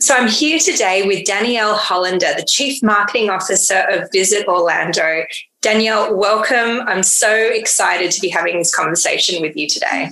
So I'm here today with Danielle Hollander, the Chief Marketing Officer of Visit Orlando. Danielle, welcome. I'm so excited to be having this conversation with you today.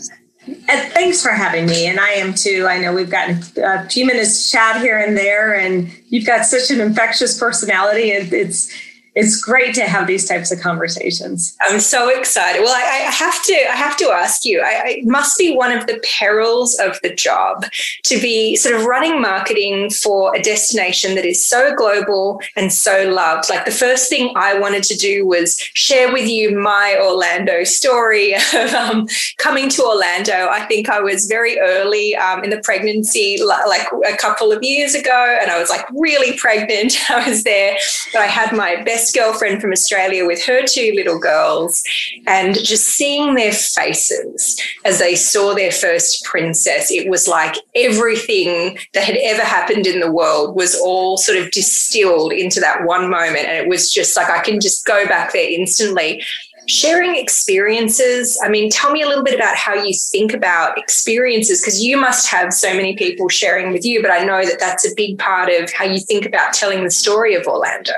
And thanks for having me. And I am too. I know we've got a few minutes to chat here and there, and you've got such an infectious personality. It's it's great to have these types of conversations. I'm so excited. Well, I, I have to, I have to ask you. I, it must be one of the perils of the job to be sort of running marketing for a destination that is so global and so loved. Like the first thing I wanted to do was share with you my Orlando story of um, coming to Orlando. I think I was very early um, in the pregnancy, like a couple of years ago, and I was like really pregnant. I was there, but I had my best girlfriend from Australia with her two little girls and just seeing their faces as they saw their first princess, it was like everything that had ever happened in the world was all sort of distilled into that one moment. And it was just like I can just go back there instantly sharing experiences. I mean, tell me a little bit about how you think about experiences because you must have so many people sharing with you, but I know that that's a big part of how you think about telling the story of Orlando.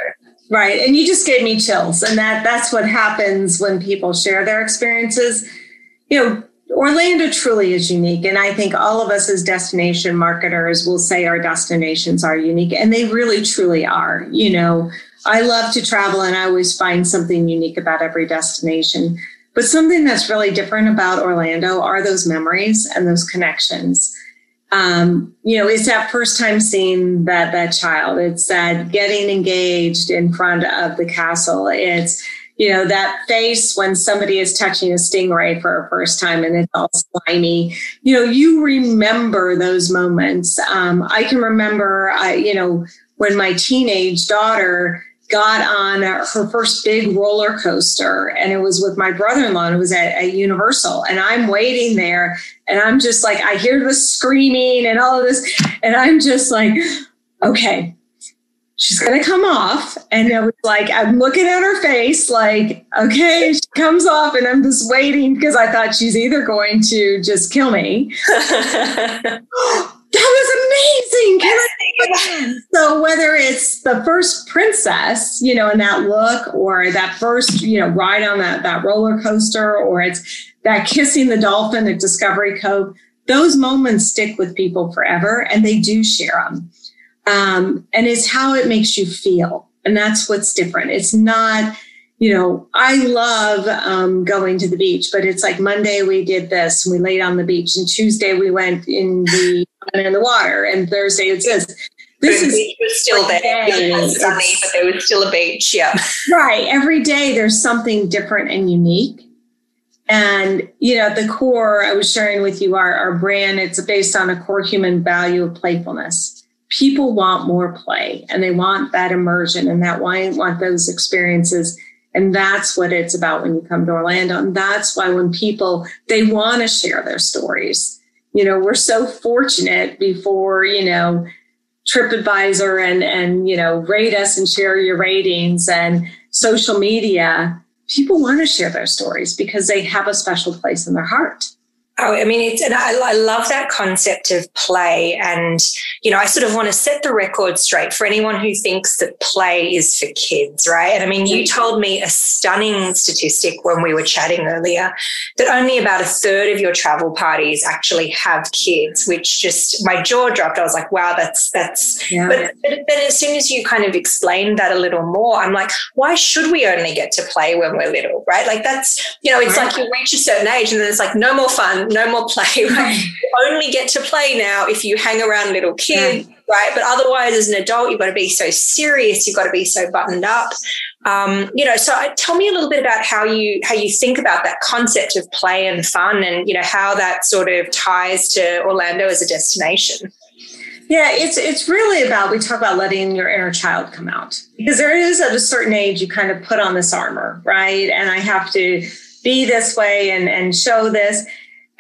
Right. And you just gave me chills. And that that's what happens when people share their experiences. You know, Orlando truly is unique. And I think all of us as destination marketers will say our destinations are unique. And they really truly are. You know, I love to travel and I always find something unique about every destination. But something that's really different about Orlando are those memories and those connections um, you know, it's that first time seeing that that child. It's that getting engaged in front of the castle. It's you know that face when somebody is touching a stingray for a first time and it's all slimy. You know, you remember those moments. Um, I can remember, you know, when my teenage daughter got on her first big roller coaster and it was with my brother-in-law and it was at, at, universal. And i'm waiting there and i'm just like i hear the screaming and all of this and i'm just like okay she's gonna come off. And it was like i'm looking at her face like okay she comes off and i'm just waiting because i thought she's either going to just kill me. That was amazing. so whether it's the first princess, you know, in that look, or that first, you know, ride on that that roller coaster, or it's that kissing the dolphin at Discovery Cove, those moments stick with people forever, and they do share them. Um, and it's how it makes you feel, and that's what's different. It's not you know, I love um, going to the beach, but it's like Monday we did this and we laid on the beach, and Tuesday we went in the in the water, and Thursday it's this. This the is beach was still there. It was sunny, but there was still a beach. Yeah, right. Every day there's something different and unique. And you know, at the core I was sharing with you our, our brand. It's based on a core human value of playfulness. People want more play, and they want that immersion, and that want want those experiences and that's what it's about when you come to Orlando. And that's why when people, they want to share their stories. You know, we're so fortunate before, you know, TripAdvisor and, and, you know, rate us and share your ratings and social media. People want to share their stories because they have a special place in their heart. Oh, I mean, it's, and I, I, love that concept of play. And, you know, I sort of want to set the record straight for anyone who thinks that play is for kids, right? And I mean, you mm-hmm. told me a stunning statistic when we were chatting earlier that only about a third of your travel parties actually have kids, which just my jaw dropped. I was like, wow, that's, that's, yeah. but, but, but as soon as you kind of explained that a little more, I'm like, why should we only get to play when we're little, right? Like that's, you know, it's right. like you reach a certain age and then it's like no more fun no more play. Right? you only get to play now if you hang around little kids, yeah. right? But otherwise, as an adult, you've got to be so serious. You've got to be so buttoned up. Um, you know, so tell me a little bit about how you how you think about that concept of play and fun, and you know how that sort of ties to Orlando as a destination. Yeah, it's it's really about we talk about letting your inner child come out because there is at a certain age you kind of put on this armor, right? And I have to be this way and and show this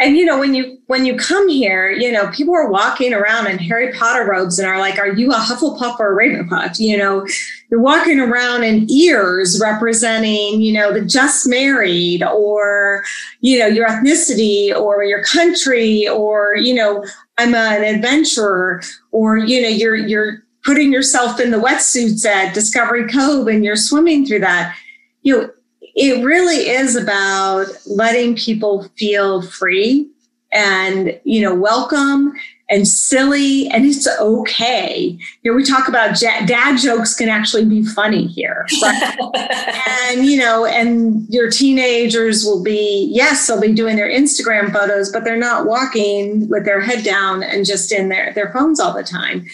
and you know when you when you come here you know people are walking around in harry potter robes and are like are you a hufflepuff or a ravenclaw you know you're walking around in ears representing you know the just married or you know your ethnicity or your country or you know I'm an adventurer, or you know, you're you're putting yourself in the wetsuits at Discovery Cove and you're swimming through that. You know, it really is about letting people feel free and you know welcome and silly and it's okay. Here we talk about dad jokes can actually be funny here right? and you know and your teenagers will be yes they'll be doing their instagram photos but they're not walking with their head down and just in their, their phones all the time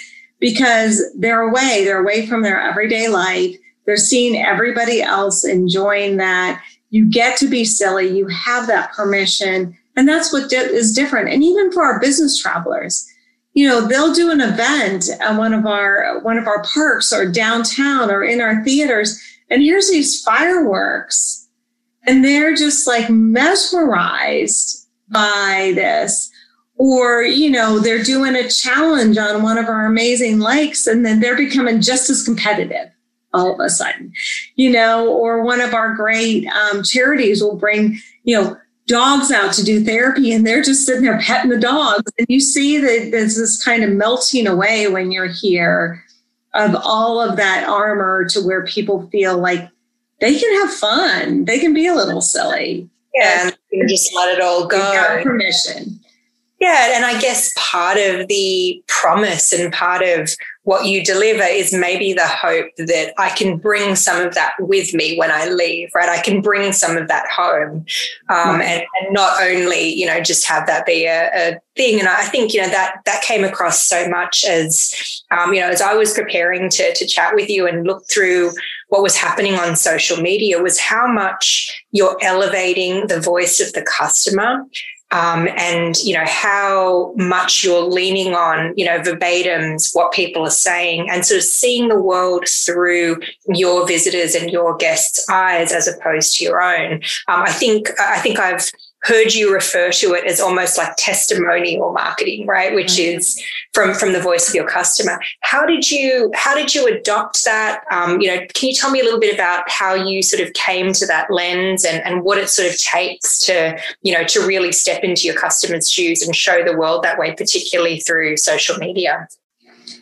because they're away. They're away from their everyday life they're seeing everybody else enjoying that. You get to be silly. You have that permission. And that's what is different. And even for our business travelers, you know, they'll do an event at one of our one of our parks or downtown or in our theaters, and here's these fireworks, and they're just like mesmerized by this. Or, you know, they're doing a challenge on one of our amazing lakes, and then they're becoming just as competitive all of a sudden, you know, or one of our great um, charities will bring, you know, dogs out to do therapy and they're just sitting there petting the dogs. And you see that there's this kind of melting away when you're here of all of that armor to where people feel like they can have fun. They can be a little silly. Yeah, and just let it all go. Permission. Yeah, and I guess part of the promise and part of what you deliver is maybe the hope that I can bring some of that with me when I leave, right? I can bring some of that home um, and, and, not only, you know, just have that be a, a, thing. And I think, you know, that that came across so much as, um, you know, as I was preparing to, to chat with you and look through what was happening on social media was how much you're elevating the voice of the customer um, and you know how much you're leaning on you know verbatims what people are saying and sort of seeing the world through your visitors and your guests eyes as opposed to your own. Um, i think i think i've heard you refer to it as almost like testimonial marketing, right? Which mm-hmm. is from from the voice of your customer. How did you how did you adopt that? Um, you know, can you tell me a little bit about how you sort of came to that lens and and what it sort of takes to you know to really step into your customer's shoes and show the world that way, particularly through social media.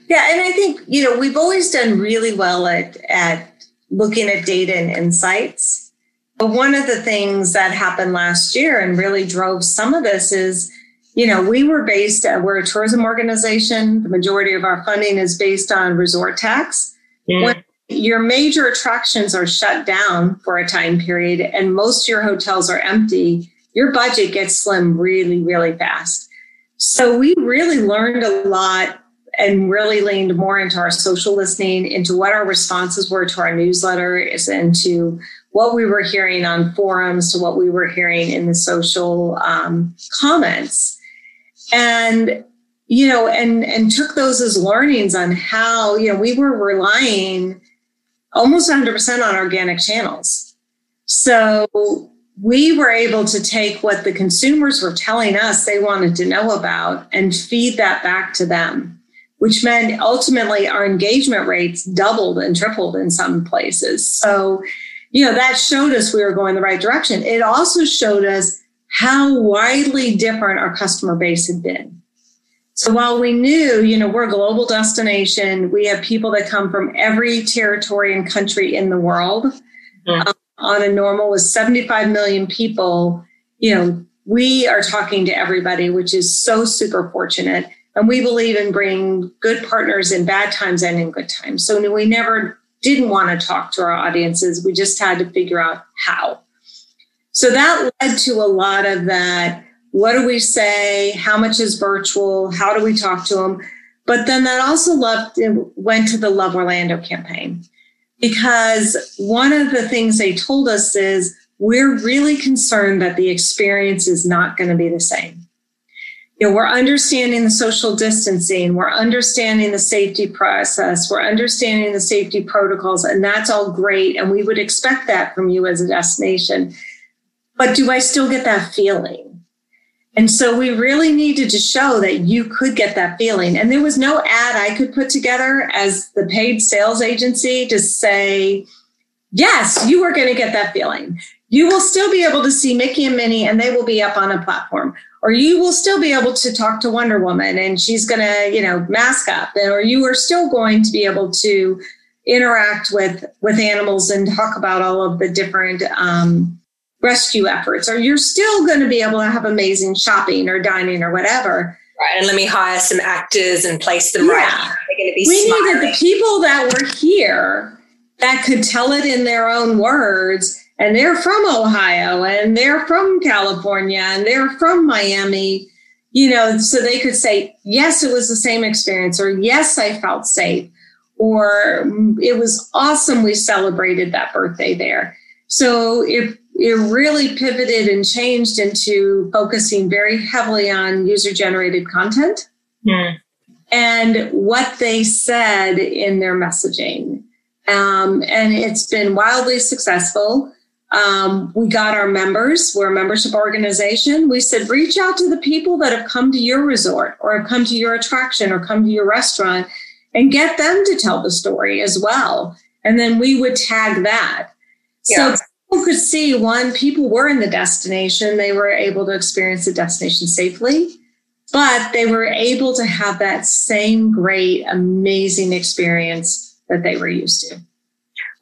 Yeah, and I think you know we've always done really well at at looking at data and insights one of the things that happened last year and really drove some of this is, you know, we were based, uh, we're a tourism organization. The majority of our funding is based on resort tax. Yeah. When your major attractions are shut down for a time period and most of your hotels are empty, your budget gets slim really, really fast. So we really learned a lot and really leaned more into our social listening, into what our responses were to our newsletter, is into what we were hearing on forums to what we were hearing in the social um, comments. And you know and and took those as learnings on how you know we were relying almost 100% on organic channels. So we were able to take what the consumers were telling us they wanted to know about and feed that back to them which meant ultimately our engagement rates doubled and tripled in some places. So you know, that showed us we were going the right direction. It also showed us how widely different our customer base had been. So while we knew, you know, we're a global destination, we have people that come from every territory and country in the world. Mm-hmm. Um, on a normal with 75 million people, you know, we are talking to everybody, which is so super fortunate. And we believe in bringing good partners in bad times and in good times. So we never didn't want to talk to our audiences. We just had to figure out how. So that led to a lot of that. What do we say? How much is virtual? How do we talk to them? But then that also left, went to the Love Orlando campaign because one of the things they told us is we're really concerned that the experience is not going to be the same you know, we're understanding the social distancing, we're understanding the safety process, we're understanding the safety protocols, and that's all great. And we would expect that from you as a destination. But do I still get that feeling? And so we really needed to show that you could get that feeling. And there was no ad I could put together as the paid sales agency to say, yes, you are going to get that feeling. You will still be able to see Mickey and Minnie, and they will be up on a platform or you will still be able to talk to Wonder Woman and she's going to, you know, mask up, or you are still going to be able to interact with with animals and talk about all of the different um, rescue efforts, or you're still going to be able to have amazing shopping or dining or whatever. Right, and let me hire some actors and place them yeah. right. we smiling. needed the people that were here that could tell it in their own words and they're from Ohio and they're from California and they're from Miami, you know, so they could say, yes, it was the same experience, or yes, I felt safe, or it was awesome. We celebrated that birthday there. So it, it really pivoted and changed into focusing very heavily on user generated content mm. and what they said in their messaging. Um, and it's been wildly successful. Um, we got our members, we're a membership organization. We said, reach out to the people that have come to your resort or have come to your attraction or come to your restaurant and get them to tell the story as well. And then we would tag that. Yeah. So people could see one, people were in the destination, they were able to experience the destination safely, but they were able to have that same great, amazing experience that they were used to.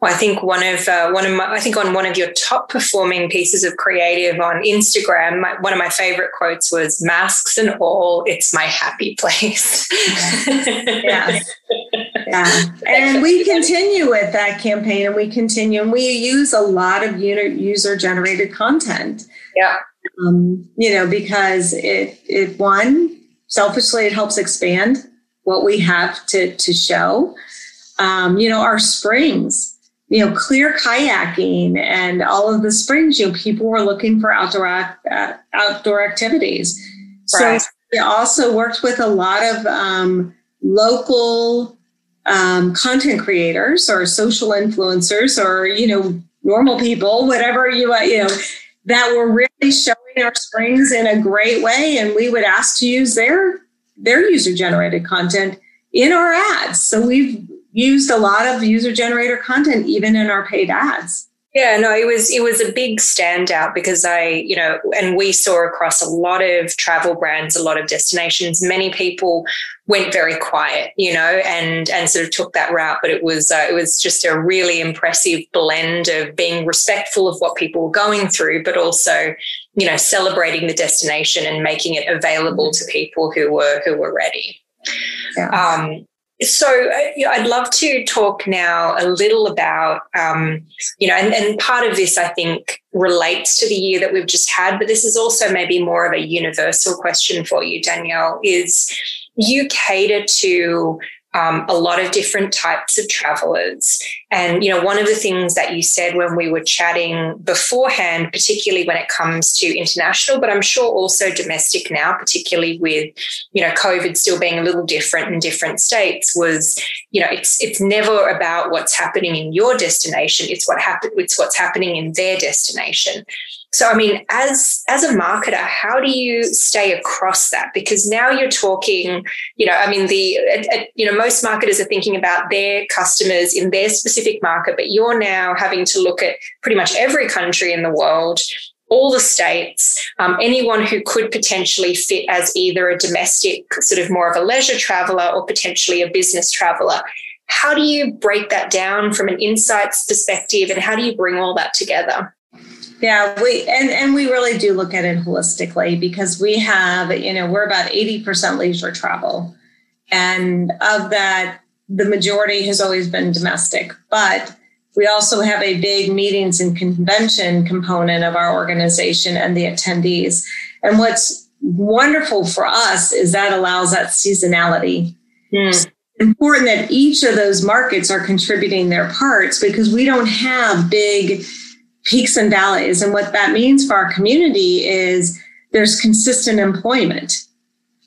Well, I think one of uh, one of my, I think on one of your top performing pieces of creative on Instagram, my, one of my favorite quotes was "Masks and all, it's my happy place." yeah, yeah. And we continue with that campaign, and we continue, and we use a lot of user generated content. Yeah. Um, you know, because it it one selfishly it helps expand what we have to to show. Um, you know, our springs you know, clear kayaking and all of the springs, you know, people were looking for outdoor uh, outdoor activities. Right. So we also worked with a lot of um, local um, content creators or social influencers or you know normal people, whatever you uh, you know, that were really showing our springs in a great way, and we would ask to use their their user generated content in our ads. So we've used a lot of user generator content even in our paid ads. Yeah, no, it was it was a big standout because I, you know, and we saw across a lot of travel brands, a lot of destinations, many people went very quiet, you know, and and sort of took that route. But it was uh, it was just a really impressive blend of being respectful of what people were going through, but also, you know, celebrating the destination and making it available to people who were who were ready. Yeah. Um, so uh, I'd love to talk now a little about, um, you know, and, and, part of this I think relates to the year that we've just had, but this is also maybe more of a universal question for you, Danielle. Is you cater to um, a lot of different types of travelers. And, you know, one of the things that you said when we were chatting beforehand, particularly when it comes to international, but I'm sure also domestic now, particularly with, you know, COVID still being a little different in different states, was, you know, it's it's never about what's happening in your destination. It's what happened, it's what's happening in their destination. So, I mean, as as a marketer, how do you stay across that? Because now you're talking, you know, I mean, the uh, you know most marketers are thinking about their customers in their specific market, but you're now having to look at pretty much every country in the world, all the states, um, anyone who could potentially fit as either a domestic, sort of more of a leisure traveler, or potentially a business traveler. How do you break that down from an insights perspective, and how do you bring all that together? Yeah, we and and we really do look at it holistically because we have, you know, we're about 80% leisure travel. And of that, the majority has always been domestic. But we also have a big meetings and convention component of our organization and the attendees. And what's wonderful for us is that allows that seasonality. Mm. important that each of those markets are contributing their parts because we don't have big peaks and valleys. And what that means for our community is there's consistent employment.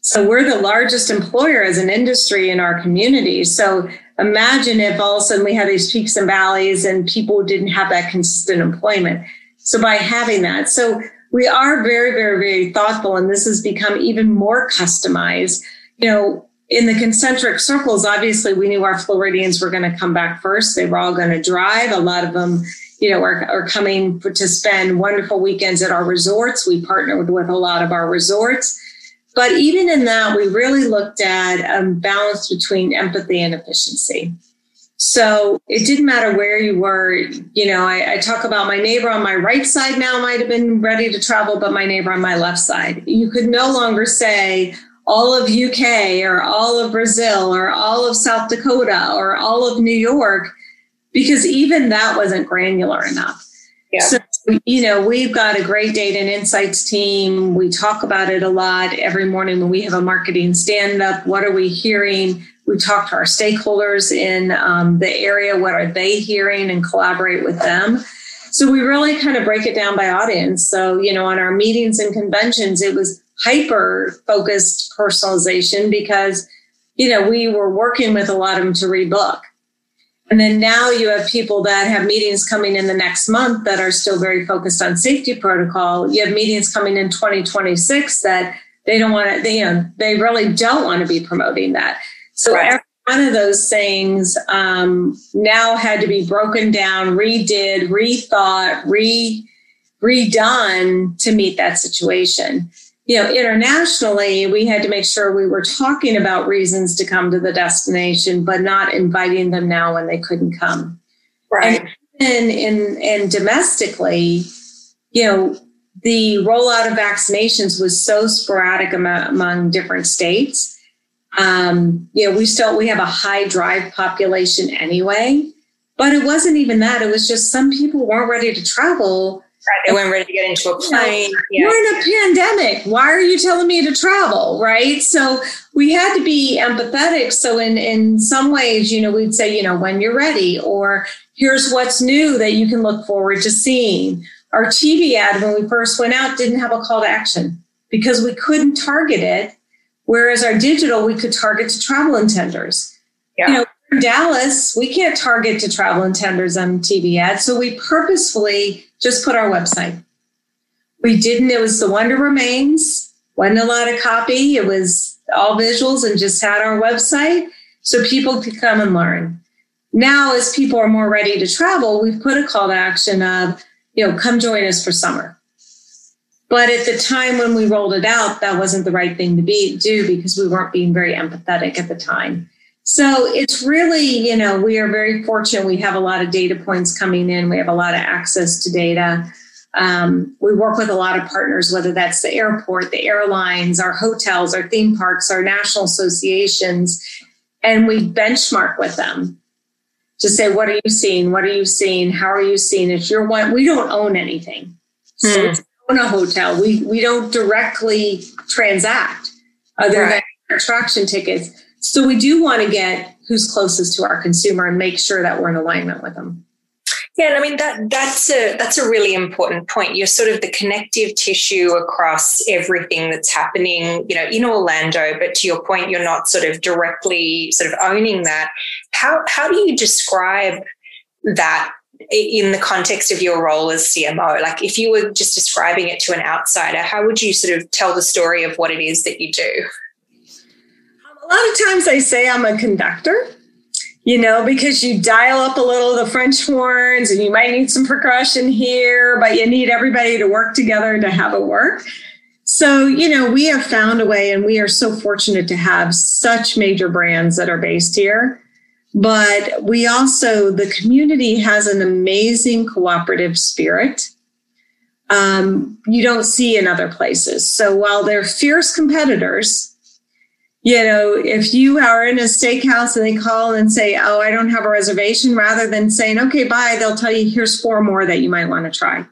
So we're the largest employer as an industry in our community. So imagine if all of a sudden we had these peaks and valleys and people didn't have that consistent employment. So by having that, so we are very, very, very thoughtful, and this has become even more customized. You know, in the concentric circles, obviously we knew our Floridians were going to come back first. They were all going to drive. A lot of them you know, are, are coming to spend wonderful weekends at our resorts. We partnered with a lot of our resorts. But even in that, we really looked at a um, balance between empathy and efficiency. So it didn't matter where you were. You know, I, I, talk about my neighbor on my right side now might have been ready to travel, but my neighbor on my left side. You could no longer say all of UK or all of Brazil or all of South Dakota or all of New York, because even that wasn't granular enough. Yeah. So, you know, we've got a great data and insights team. We talk about it a lot every morning when we have a marketing stand up. What are we hearing? We talk to our stakeholders in um, the area. What are they hearing and collaborate with them? So we really kind of break it down by audience. So, you know, on our meetings and conventions, it was hyper focused personalization because, you know, we were working with a lot of them to read book. And then now you have people that have meetings coming in the next month that are still very focused on safety protocol. You have meetings coming in 2026 that they don't want to, they, you know, they really don't want to be promoting that. So right. every one of those things um, now had to be broken down, redid, rethought, re redone to meet that situation. You know, internationally, we had to make sure we were talking about reasons to come to the destination, but not inviting them now when they couldn't come. Right. And in and domestically, you know, the rollout of vaccinations was so sporadic among, among different states um, you know, we still we have a high drive population anyway, but it wasn't even that. It was just some people weren't ready to travel. They weren't ready to get into a plane. Are in a pandemic. Why are you telling me to travel? Right. So we had to be empathetic. So in in some ways, you know, we'd say, you know, when you're ready, or here's what's new that you can look forward to seeing. Our TV ad when we first went out didn't have a call to action because we couldn't target it Whereas our digital, we could target to travel intenders. Yeah. You know, in Dallas, we can't target to travel intenders on TV ads. So we purposefully just put our website. We didn't, it was The Wonder Remains, wasn't a lot of copy. It was all visuals and just had our website so people could come and learn. Now, as people are more ready to travel, we've put a call to action of, you know, come join us for summer. But at the time when we rolled it out, that wasn't the right thing to be do because we weren't being very empathetic at the time. So it's really, you know, we are very fortunate. We have a lot of data points coming in. We have a lot of access to data. Um, we work with a lot of partners, whether that's the airport, the airlines, our hotels, our theme parks, our national associations, and we benchmark with them to say, what are you seeing? What are you seeing? How are you seeing it? You're one, we don't own anything. So hmm own a hotel. We we don't directly transact other right. than attraction tickets. So we do want to get who's closest to our consumer and make sure that we're in alignment with them. Yeah, and I mean that that's a that's a really important point. You're sort of the connective tissue across everything that's happening, you know, in Orlando, but to your point, you're not sort of directly sort of owning that. How how do you describe that in the context of your role as CMO? Like, if you were just describing it to an outsider, how would you sort of tell the story of what it is that you do? A lot of times I say I'm a conductor, you know, because you dial up a little of the French horns and you might need some percussion here, but you need everybody to work together to have it work. So, you know, we have found a way, and we are so fortunate to have such major brands that are based here but we also, the community has an amazing cooperative spirit. Um, you don't see in other places. So while they're fierce competitors, you know, if you are in a steakhouse and they call and say, Oh, I don't have a reservation, rather than saying, Okay, bye, they'll tell you, Here's four more that you might want to try.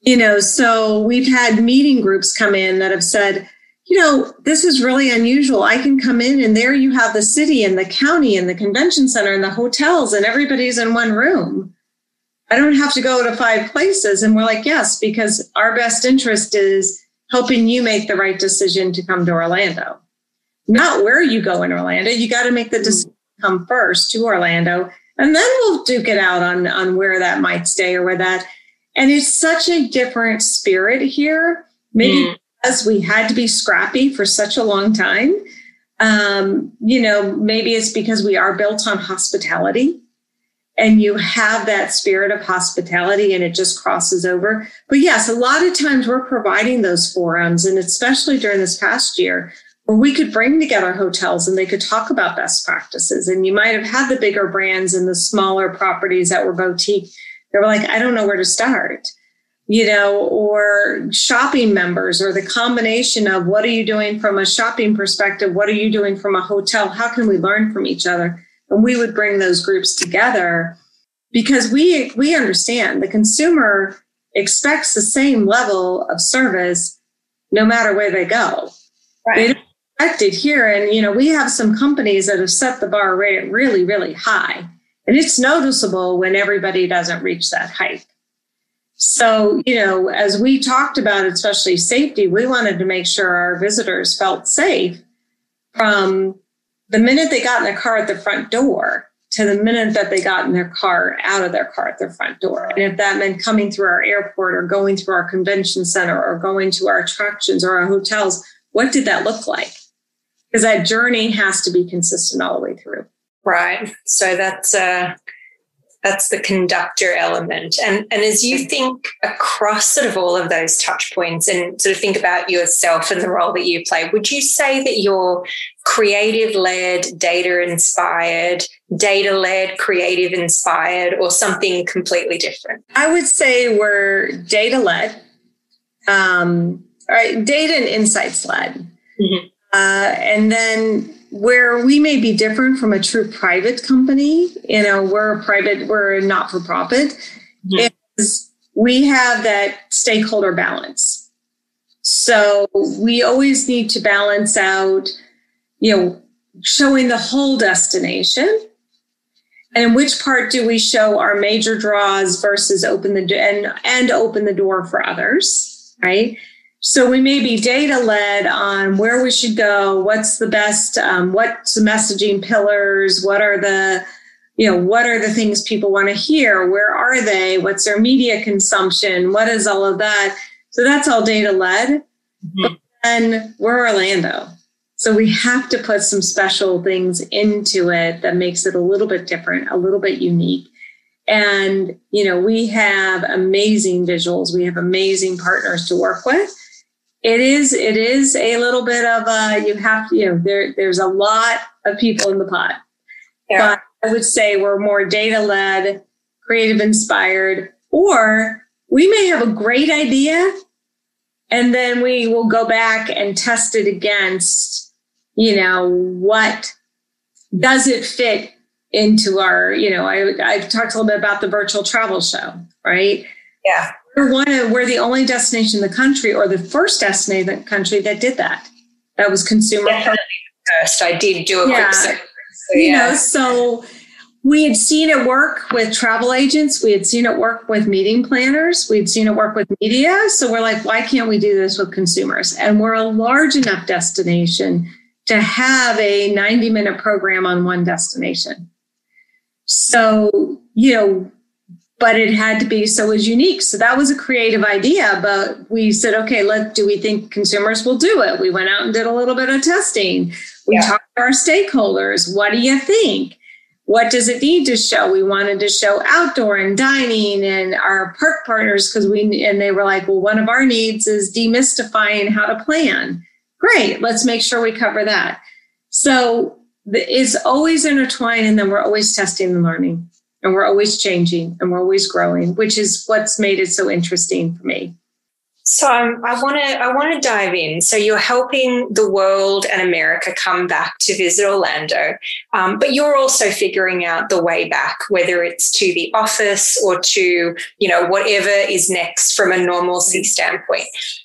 You know, so we've had meeting groups come in that have said, you know, this is really unusual. I can come in and there you have the city and the county and the convention center and the hotels and everybody's in one room. I don't have to go to five places. And we're like, yes, because our best interest is helping you make the right decision to come to Orlando. Not where you go in Orlando. You got to make the decision come first to Orlando. And then we'll duke it out on, on where that might stay or where that. And it's such a different spirit here. Maybe mm because we had to be scrappy for such a long time. Um, you know, maybe it's because we are built on hospitality. and you have that spirit of hospitality and it just crosses over. But yes, a lot of times we're providing those forums and especially during this past year where we could bring together hotels and they could talk about best practices. And you might have had the bigger brands and the smaller properties that were boutique. They were like, I don't know where to start, you know, or shopping members or the combination of what are you doing from a shopping perspective? What are you doing from a hotel? How can we learn from each other? and we would bring those groups together because we we understand the consumer expects the same level of service no matter where they go. Right. They don't expect it here. And you know, we have some companies that have set the bar really, really high. And it's noticeable when everybody doesn't reach that height. So, you know, as we talked about, especially safety, we wanted to make sure our visitors felt safe from the minute they got in their car at the front door to the minute that they got in their car out of their car at their front door. And if that meant coming through our airport or going through our convention center or going to our attractions or our hotels, what did that look like? Because that journey has to be consistent all the way through. Right. So that's uh that's the conductor element. And, and as you think across sort of all of those touch points and sort of think about yourself and the role that you play, would you say that you're creative led, data inspired, data led, creative inspired, or something completely different? I would say we're data led, um, all right, data and insights led. Mm-hmm. Uh, and then where we may be different from a true private company, you know, we're a private, we're a not for profit, is we have that stakeholder balance. So we always need to balance out, you know, showing the whole destination. And which part do we show our major draws versus open the and and open the door for others, right? So we may be data led on where we should go, what's the best, um, what's the messaging pillars, what are the, you know, what are the things people want to hear, where are they, what's their media consumption, what is all of that. So that's all data led. Mm-hmm. But then we're Orlando. So we have to put some special things into it that makes it a little bit different, a little bit unique. And, you know, we have amazing visuals. We have amazing partners to work with it is it is a little bit of a you have to you know there there's a lot of people in the pot. Yeah. but i would say we're more data led creative inspired or we may have a great idea and then we will go back and test it against you know what does it fit into our you know i i've talked a little bit about the virtual travel show right? Yeah we're one of, we're the only destination in the country or the first destination in the country that did that. That was consumer first. I did do a yeah. quick search. So, you know, so we had seen it work with travel agents. We had seen it work with meeting planners. We'd seen it work with media. So we're like, why can't we do this with consumers? And we're a large enough destination to have a 90 minute program on one destination. So, you know, but it had to be so it was unique. So that was a creative idea. But we said, okay, let do we think consumers will do it? We went out and did a little bit of testing. We yeah. talked to our stakeholders. What do you think? What does it need to show? We wanted to show outdoor and dining and our park partners because we and they were like, well, one of our needs is demystifying how to plan. Great, let's make sure we cover that. So it's always intertwined, and then we're always testing and learning and we're always changing and we're always growing, which is what's made it so interesting for me. So um, I want to I want to dive in. So you're helping the world and America come back to visit Orlando, um, but you're also figuring out the way back, whether it's to the office or to you know whatever is next from a normalcy standpoint.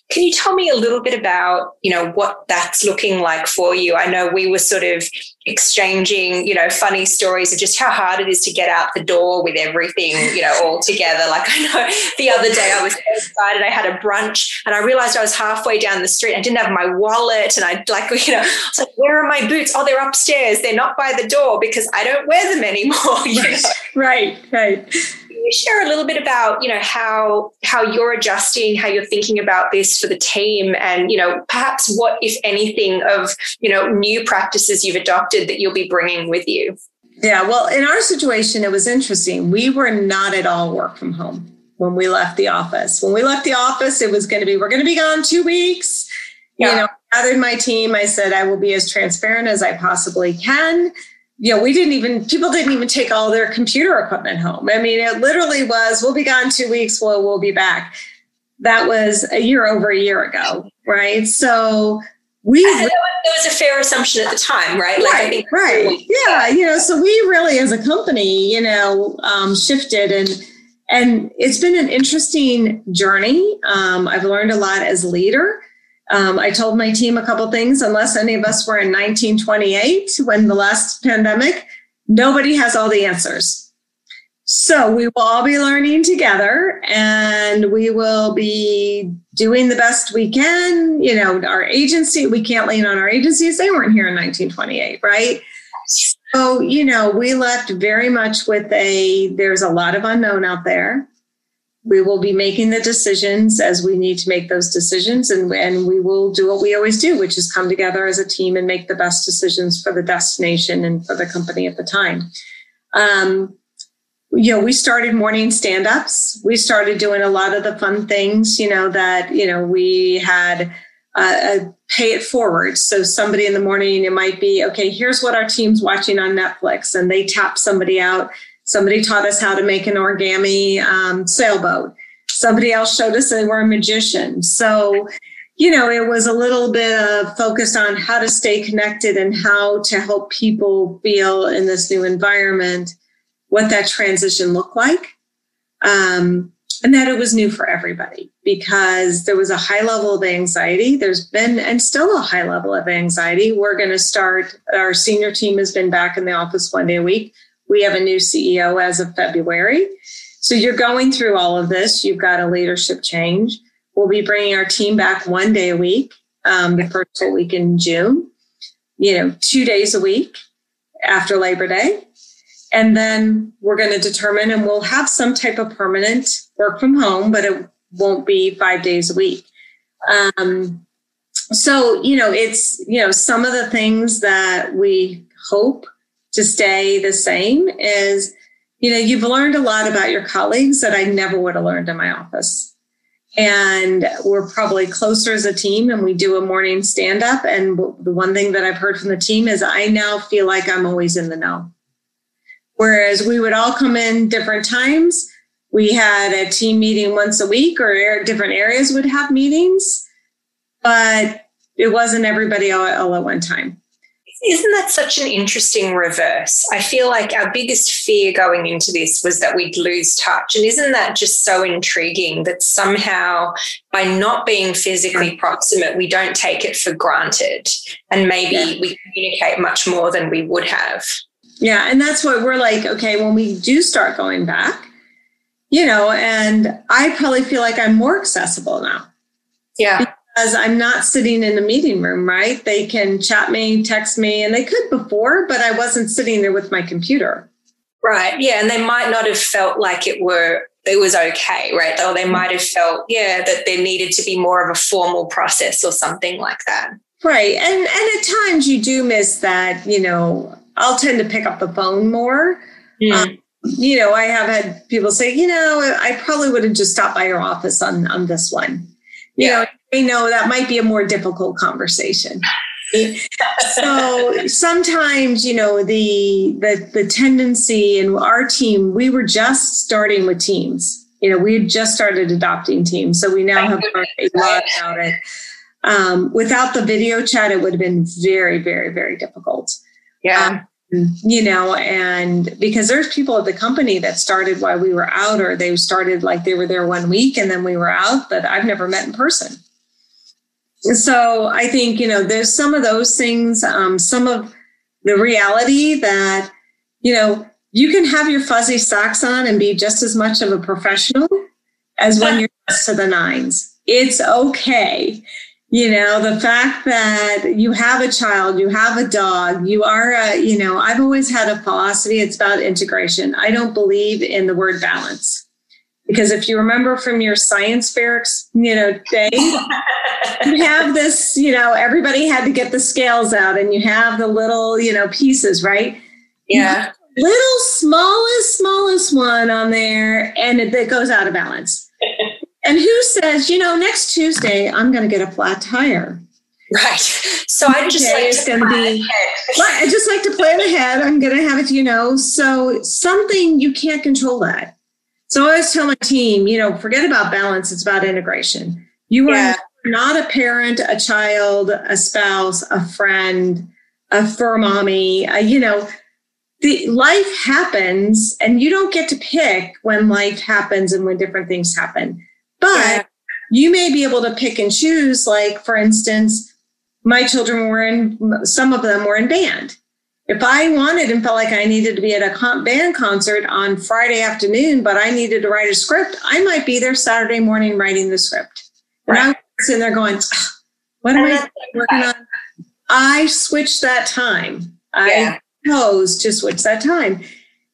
Can you tell me a little bit about, you know, what that's looking like for you? I know we were sort of exchanging, you know, funny stories of just how hard it is to get out the door with everything, you know, all together. Like I know the other day I was excited. I had a brunch and I realized I was halfway down the street. I didn't have my wallet and I like, you know, I was like, where are my boots? Oh, they're upstairs. They're not by the door because I don't wear them anymore. right, right, right you share a little bit about you know how how you're adjusting how you're thinking about this for the team and you know perhaps what if anything of you know new practices you've adopted that you'll be bringing with you Yeah, well, in our situation, it was interesting. We were not at all work from home when we left the office. When we left the office, it was going to be, we're going to be gone two weeks. Yeah. You know, gathered my team. I said, I will be as transparent as I possibly can. You know, we didn't even, people didn't even take all their computer equipment home. I mean, it literally was, we'll be gone two weeks, we'll, we'll be back. That was a year over a year ago, right? So we it was a fair assumption at the time, right? Like right, think, right, yeah, you know. So we really, as a company, you know, um, shifted and and it's been an interesting journey. Um, I've learned a lot as a leader. Um, I told my team a couple things. Unless any of us were in 1928 when the last pandemic, nobody has all the answers. So we will all be learning together and we will be doing the best we can. You know, our agency, we can't lean on our agencies. They weren't here in 1928, right? So, you know, we left very much with a there's a lot of unknown out there. We will be making the decisions as we need to make those decisions, and, and we will do what we always do, which is come together as a team and make the best decisions for the destination and for the company at the time. Um, you know, we started morning stand ups. We started doing a lot of the fun things, you know, that, you know, we had uh, pay it forward. So somebody in the morning, it might be, okay, here's what our team's watching on Netflix, and they tap somebody out. Somebody taught us how to make an origami um, sailboat. Somebody else showed us they were a magician. So, you know, it was a little bit of focus on how to stay connected and how to help people feel in this new environment what that transition looked like. Um, and that it was new for everybody because there was a high level of anxiety. There's been and still a high level of anxiety. We're going to start, our senior team has been back in the office one day a week. We have a new CEO as of February. So you're going through all of this. You've got a leadership change. We'll be bringing our team back one day a week, um, the first full week in June, you know, two days a week after Labor Day. And then we're going to determine, and we'll have some type of permanent work from home, but it won't be five days a week. Um, so, you know, it's, you know, some of the things that we hope to stay the same is, you know, you've learned a lot about your colleagues that I never would have learned in my office. And we're probably closer as a team and we do a morning stand up. And the one thing that I've heard from the team is I now feel like I'm always in the know. Whereas we would all come in different times. We had a team meeting once a week, or different areas would have meetings, but it wasn't everybody all, all at one time. Isn't that such an interesting reverse? I feel like our biggest fear going into this was that we'd lose touch. And isn't that just so intriguing that somehow by not being physically hmm. proximate, we don't take it for granted and maybe yeah. we communicate much more than we would have? Yeah. And that's what we're like, okay, when we do start going back, you know, and I probably feel like I'm more accessible now. Yeah. Because I'm not sitting in a meeting room, right? They can chat me, text me, and they could before, but I wasn't sitting there with my computer. Right. Yeah. And they might not have felt like it were it was okay, right? Or they might have felt, yeah, that there needed to be more of a formal process or something like that. Right. And and at times you do miss that, you know, I'll tend to pick up the phone more. Mm. Um, you know, I have had people say, you know, I probably would have just stopped by your office on on this one. You yeah. know, I know that might be a more difficult conversation. so sometimes, you know, the the the tendency in our team, we were just starting with teams. You know, we had just started adopting teams, so we now have learned a lot about it. Um, without the video chat, it would have been very, very, very difficult. Yeah. Um, you know, and because there's people at the company that started while we were out, or they started like they were there one week and then we were out that I've never met in person. So I think, you know, there's some of those things, um, some of the reality that, you know, you can have your fuzzy socks on and be just as much of a professional as when you're to the nines. It's okay. You know the fact that you have a child you have a dog you are a you know i've always had a philosophy it's about integration. I don't believe in the word balance because if you remember from your science fair you know day you have this you know everybody had to get the scales out and you have the little you know pieces right yeah little smallest, smallest one on there, and it, it goes out of balance. and who says, you know, next Tuesday I'm going to get a flat tire? Right. So I just okay, like it's to be. I just like to plan ahead. I'm going to have it, you know. So something you can't control that. So I always tell my team, you know, forget about balance. It's about integration. You are not a parent, a child, a spouse, a friend, a fur mommy. A, you know, the life happens, and you don't get to pick when life happens and when different things happen. But yeah. you may be able to pick and choose. Like, for instance, my children were in. Some of them were in band if I wanted and felt like I needed to be at a band concert on Friday afternoon, but I needed to write a script, I might be there Saturday morning writing the script. And right. I'm sitting there going, what am I working on? I switched that time. Yeah. I chose to switch that time.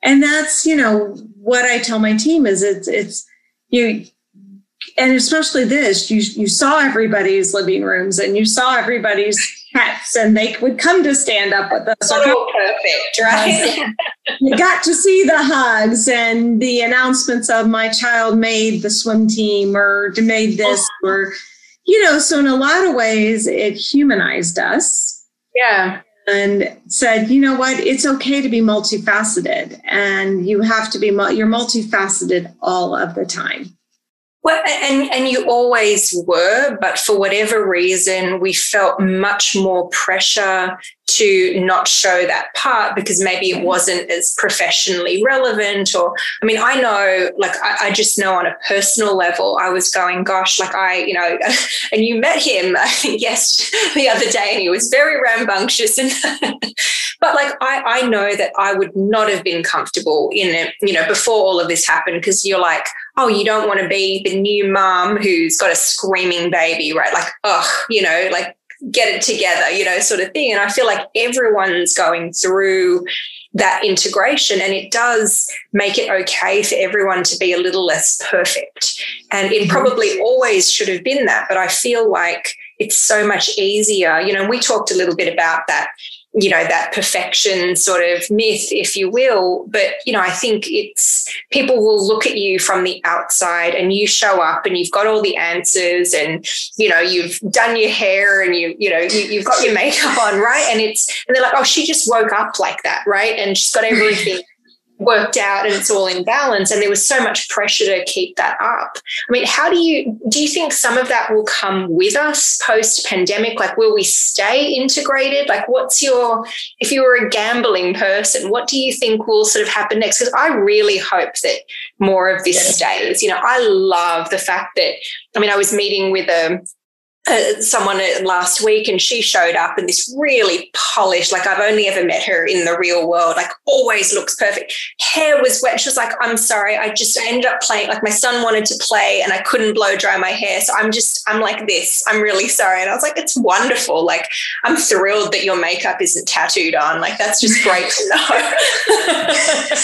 And that's, you know, what I tell my team is it's, it's, you, and especially this, you, you saw everybody's living rooms and you saw everybody's pets and they would come to stand up with us. So perfect, right? you got to see the hugs and the announcements of my child made the swim team or made this oh. or, you know, so in a lot of ways it humanized us. Yeah. And said, you know what, it's okay to be multifaceted and you have to be, you're multifaceted all of the time. Well, and, and you always were, but for whatever reason, we felt much more pressure to not show that part because maybe it wasn't as professionally relevant or i mean i know like I, I, just know on a personal level i was going gosh like i you know and you met him i think yes the other day and he was very rambunctious and but like i i know that i would not have been comfortable in it you know before all of this happened because you're like oh you don't want to be the new mom who's got a screaming baby right like oh you know like get it together, you know, sort of thing. And I feel like everyone's going through that integration and it does make it okay for everyone to be a little less perfect. And it mm-hmm. probably always should have been that, but I feel like it's so much easier. You know, we talked a little bit about that you know that perfection sort of myth if you will. But you know i think it's people will look at you from the outside and you show up and you've got all the answers and you know you've done your hair and you you know you, have got your makeup on right? And it's and they're like oh she just woke up like that right? And she's got everything worked out and it's all in balance and there was so much pressure to keep that up. I mean how do you do you think some of that will come with us post pandemic like will we stay integrated? Like what's your if you were a gambling person what do you think will sort of happen next? Because i really hope that more of this stays. You know i love the fact that i mean i was meeting with a uh, someone last week and she showed up in this really polished like i've only ever met her in the real world like always looks perfect. Hair was wet. She was like i'm sorry i just ended up playing like my son wanted to play and i couldn't blow dry my hair so i'm just i'm like this. I'm really sorry. And i was like it's wonderful. Like i'm thrilled that your makeup isn't tattooed on. Like that's just great to know.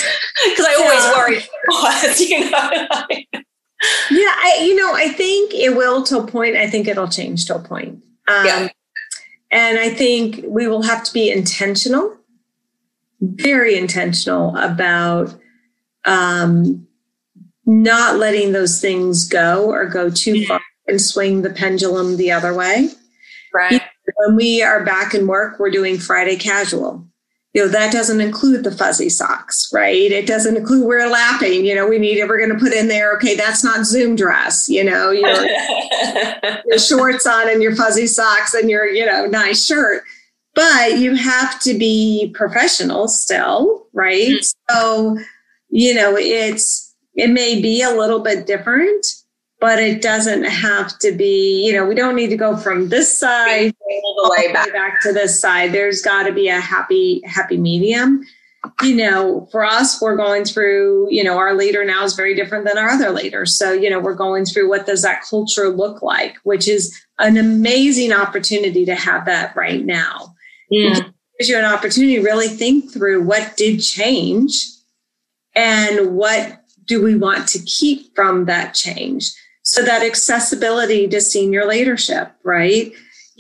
Because i always yeah. worried you know yeah, I, you know, I think it will to a point. I think it'll change to a point. Um, yeah. And I think we will have to be intentional, very intentional about um, not letting those things go or go too far and swing the pendulum the other way. Right. When we are back in work, we're doing Friday casual you know that doesn't include the fuzzy socks right? It doesn't include we're laughing you know we need we're going to put in there okay that's not zoom dress you know your, your shorts on and your fuzzy socks and your you know nice shirt. But you have to be professional still right? Mm-hmm. so you know it's it may be a little bit different but it doesn't have to be, you know, we don't need to go from this side all the way back. back to this side. There's got to be a happy, happy medium. You know, for us, we're going through, you know, our leader now is very different than our other leaders. So, you know, we're going through what does that culture look like, which is an amazing opportunity to have that right now. Yeah. It gives you an opportunity to really think through what did change and what do we want to keep from that change so that accessibility to senior leadership, right?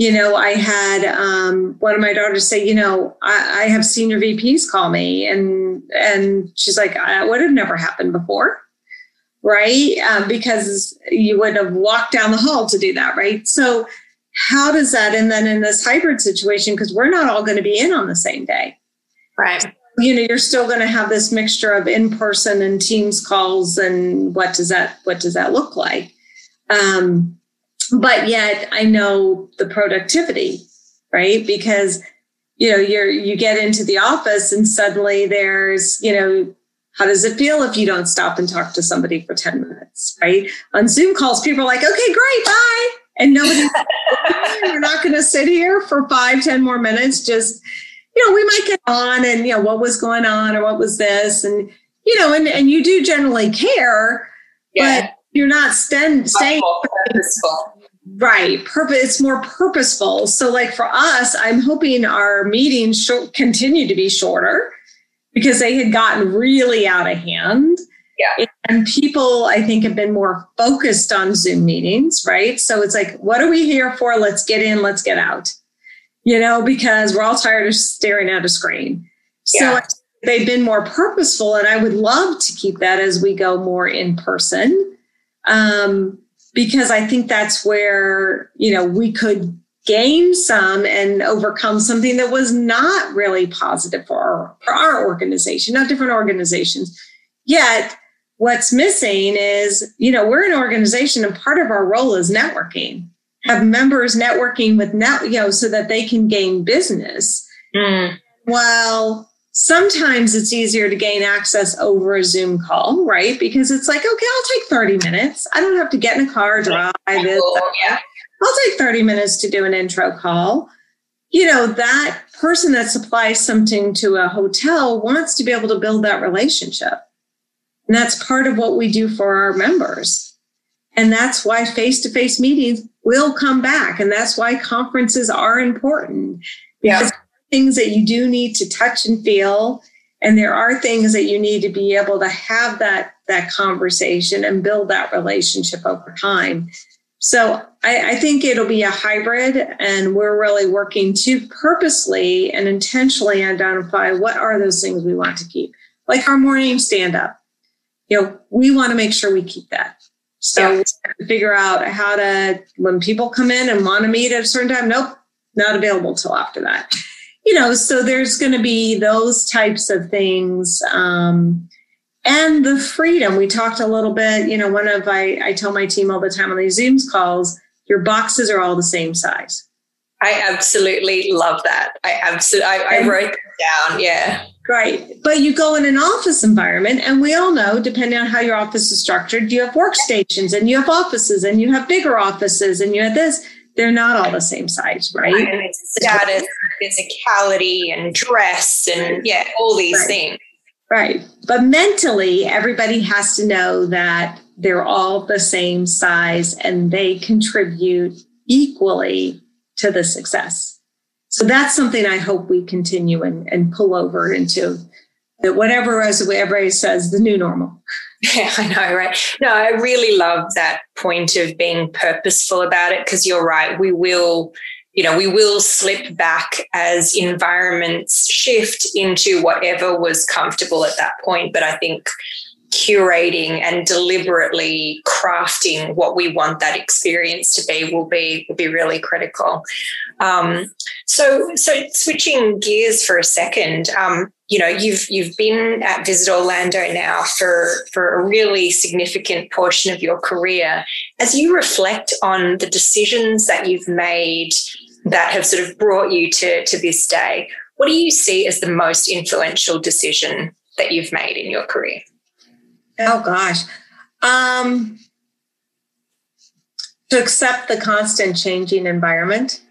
you know, I had um, one of my daughters say, you know, I, I, have senior VPs call me, and and she's like, I would have never happened before, right? Um, because you would have walked down the hall to do that, right? So how does that? And then in this hybrid situation, because we're not all going to be in on the same day, right? You know, you're still going to have this mixture of in person and Teams calls, and what does that what does that look like? Um, but yet I know the productivity, right? Because you know you're you get into the office and suddenly there's you know how does it feel if you don't stop and talk to somebody for 10 minutes right on zoom calls people are like okay great bye and nobody we're not going to sit here for five ten more minutes just you know we might get on and you know what was going on or what was this and you know and, and you do generally care yeah. but you're not st- staying purposeful Right. Purpose. It's more purposeful. So, like for us, I'm hoping our meetings sh- continue to be shorter because they had gotten really out of hand. Yeah. And people, I think, have been more focused on Zoom meetings, right? So it's like, what are we here for? Let's get in, let's get out, you know, because we're all tired of staring at a screen. Yeah. So they've been more purposeful. And I would love to keep that as we go more in person. Um, because I think that's where, you know, we could gain some and overcome something that was not really positive for our, for our organization, not different organizations. Yet, what's missing is, you know, we're an organization and part of our role is networking, have members networking with net, you know, so that they can gain business. Mm. Well, sometimes it's easier to gain access over a Zoom call, right? Because it's like, okay, I'll take 30 minutes. I don't have to get in a car, drive it. Yeah. I'll take 30 minutes to do an intro call. You know, that person that supplies something to a hotel wants to be able to build that relationship. And that's part of what we do for our members. And that's why face to face meetings will come back. And that's why conferences are important. Because yeah things that you do need to touch and feel. And there are things that you need to be able to have that that conversation and build that relationship over time. So I, I, think it'll be a hybrid and we're really working to purposely and intentionally identify what are those things we want to keep. Like our morning stand up you know we want to make sure we keep that so yeah. figure out how to when people come in and want to meet at a certain time nope not available till after that you know, so there's going to be those types of things. Um, and the freedom. We talked a little bit, you know, one of I, I tell my team all the time on these Zooms calls, your boxes are all the same size. I absolutely love that. I absolutely, I, I wrote that down. Yeah. Right. But you go in an office environment, and we all know, depending on how your office is structured, you have workstations and you have offices and you have bigger offices and you have this they're not all the same size, right? And it's status, physicality, and dress, and yeah, all these right. things. Right. But mentally, everybody has to know that they're all the same size and they contribute equally to the success. So that's something I hope we continue and, and pull over into that whatever, as everybody says, the new normal. Yeah, I know, right? No, I really love that point of being purposeful about it because you're right. We will, you know, we will slip back as environments shift into whatever was comfortable at that point. But I think curating and deliberately crafting what we want that experience to be will be will be really critical. Um, so, so switching gears for a second, um, you know, you've you've been at Visit Orlando now for for a really significant portion of your career. As you reflect on the decisions that you've made that have sort of brought you to to this day, what do you see as the most influential decision that you've made in your career? Oh gosh. Um, to accept the constant changing environment,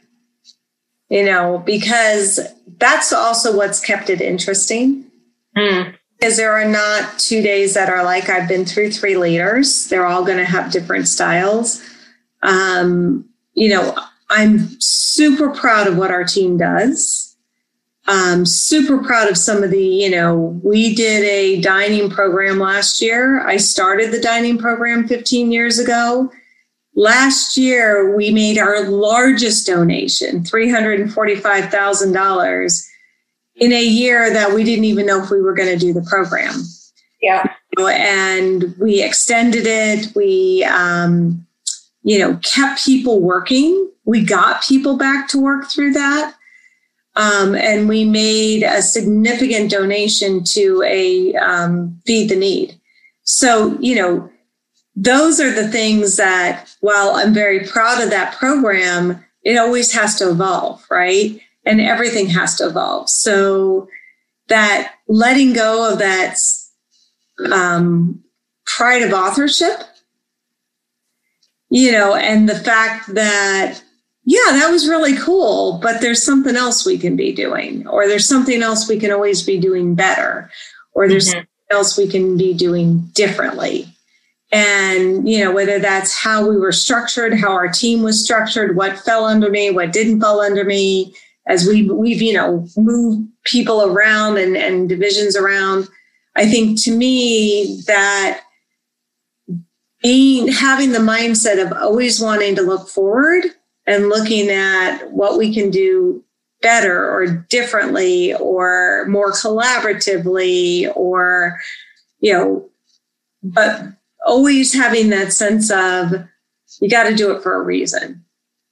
you know, because that's also what's kept it interesting. Mm. Because there are not two days that are like I've been through three leaders. They're all going to have different styles. Um, you know, I'm super proud of what our team does um, super proud of some of the, you know, we did a dining program last year. I started the dining program 15 years ago. last year we made our largest donation, $345,000 in a year that we didn't even know if we were going to do the program. Yeah. And we extended it. We, um, you know, kept people working. We got people back to work through that. Um, and we made a significant donation to a um, Feed the Need. So, you know, those are the things that, while I'm very proud of that program, it always has to evolve, right? And everything has to evolve. So that letting go of that um, pride of authorship, you know, and the fact that, yeah, that was really cool, but there's something else we can be doing, or there's something else we can always be doing better, or there's mm-hmm. something else we can be doing differently and you know whether that's how we were structured how our team was structured what fell under me what didn't fall under me as we we've you know moved people around and, and divisions around i think to me that being having the mindset of always wanting to look forward and looking at what we can do better or differently or more collaboratively or you know but always having that sense of you got to do it for a reason.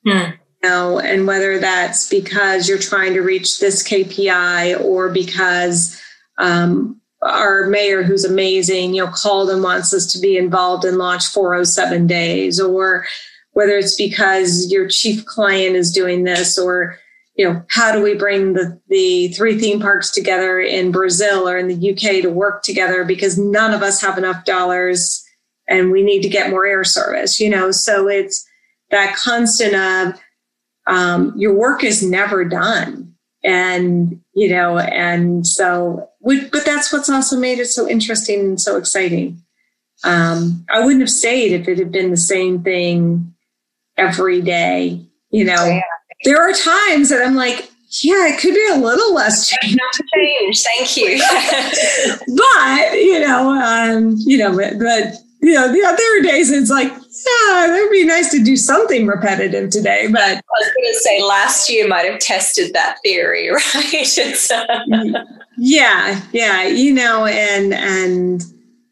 Hmm. You know, and whether that's because you're trying to reach this KPI or because um, our mayor, who's amazing, you know, called and wants us to be involved in launch 407 days, or whether it's because your chief client is doing this, or you know, how do we bring the, the three theme parks together in Brazil or in the UK to work together because none of us have enough dollars and we need to get more air service, you know. So it's that constant of um, your work is never done. And, you know, and so, we, but that's what's also made it so interesting and so exciting. Um, I wouldn't have stayed if it had been the same thing every day. You know, yeah. there are times that I'm like, yeah, it could be a little less change. change. Thank you. but you know, um, you know, but, but you know, yeah, there are days it's like, yeah, it would be nice to do something repetitive today. But I was going to say last year might have tested that theory, right? uh, yeah, yeah, you know, and and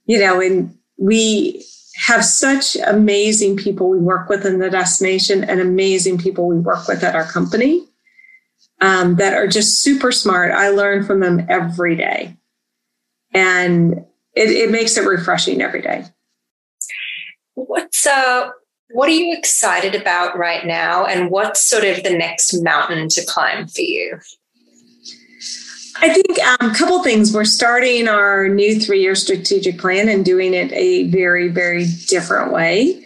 you know, and we have such amazing people we work with in the destination and amazing people we work with at our company um, that are just super smart. I learn from them every day. And it, it makes it refreshing every day. What's uh what are you excited about right now and what's sort of the next mountain to climb for you? I think um, a couple things. We're starting our new three-year strategic plan and doing it a very, very different way.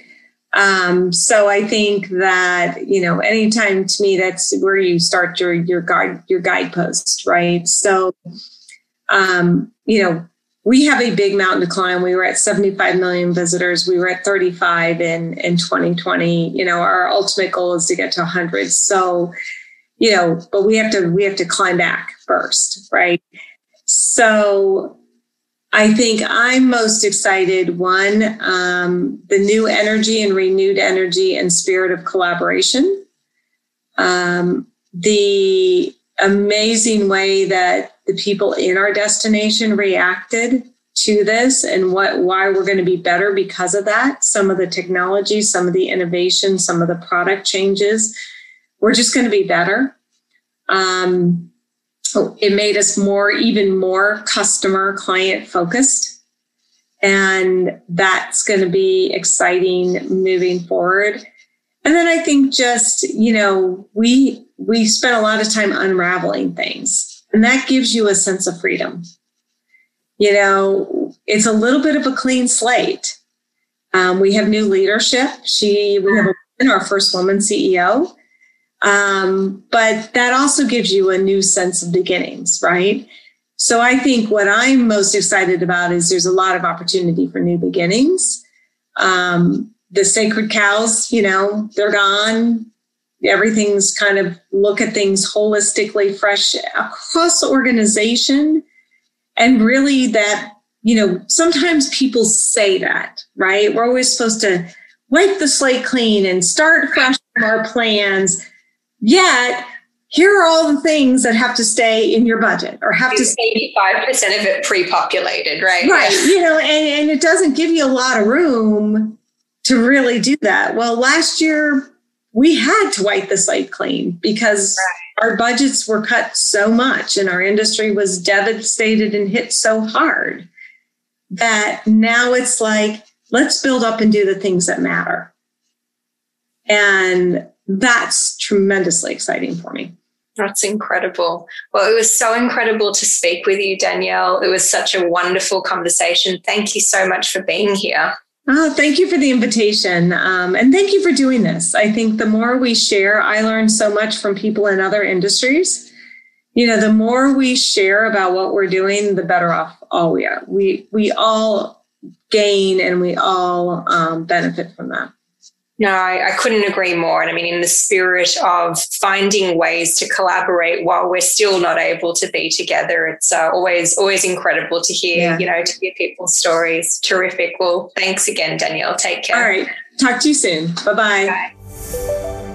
Um, so I think that you know, anytime to me, that's where you start your your guide your guidepost, right? So, um, you know, we have a big mountain to climb. We were at 75 million visitors. We were at 35 in, in 2020. You know, our ultimate goal is to get to 100. So, you know, but we have to we have to climb back first, right? So, I think I'm most excited. One, um, the new energy and renewed energy and spirit of collaboration. Um, the amazing way that the people in our destination reacted to this and what why we're going to be better because of that some of the technology some of the innovation some of the product changes we're just going to be better um, it made us more even more customer client focused and that's going to be exciting moving forward and then i think just you know we we spent a lot of time unraveling things and that gives you a sense of freedom. You know, it's a little bit of a clean slate. Um, we have new leadership. She, we have a, our first woman CEO. Um, but that also gives you a new sense of beginnings, right? So I think what I'm most excited about is there's a lot of opportunity for new beginnings. Um, the sacred cows, you know, they're gone everything's kind of look at things holistically, fresh across the organization. And really, that, you know, sometimes people say that, right? We're always supposed to wipe the slate clean and start fresh from our plans. Yet, here are all the things that have to stay in your budget or have to stay 85% of it pre-populated, right? Right. You know, and, and it doesn't give you a lot of room to really do that. Well, last year we had to wipe the slate clean because right. our budgets were cut so much and our industry was devastated and hit so hard that now it's like, let's build up and do the things that matter. And that's tremendously exciting for me. That's incredible. Well, it was so incredible to speak with you, Danielle. It was such a wonderful conversation. Thank you so much for being here. Oh, thank you for the invitation. Um, and thank you for doing this. I think the more we share, I learn so much from people in other industries. You know, the more we share about what we're doing, the better off all we are. We, we all gain and we all um, benefit from that. No, I, I, couldn't agree more. And I mean, in the spirit of finding ways to collaborate while we're still not able to be together, it's uh, always always incredible to hear, yeah. you know, to hear people's stories. Terrific. Well, thanks again, Danielle. Take care. All right. Talk to you soon. Bye-bye. bye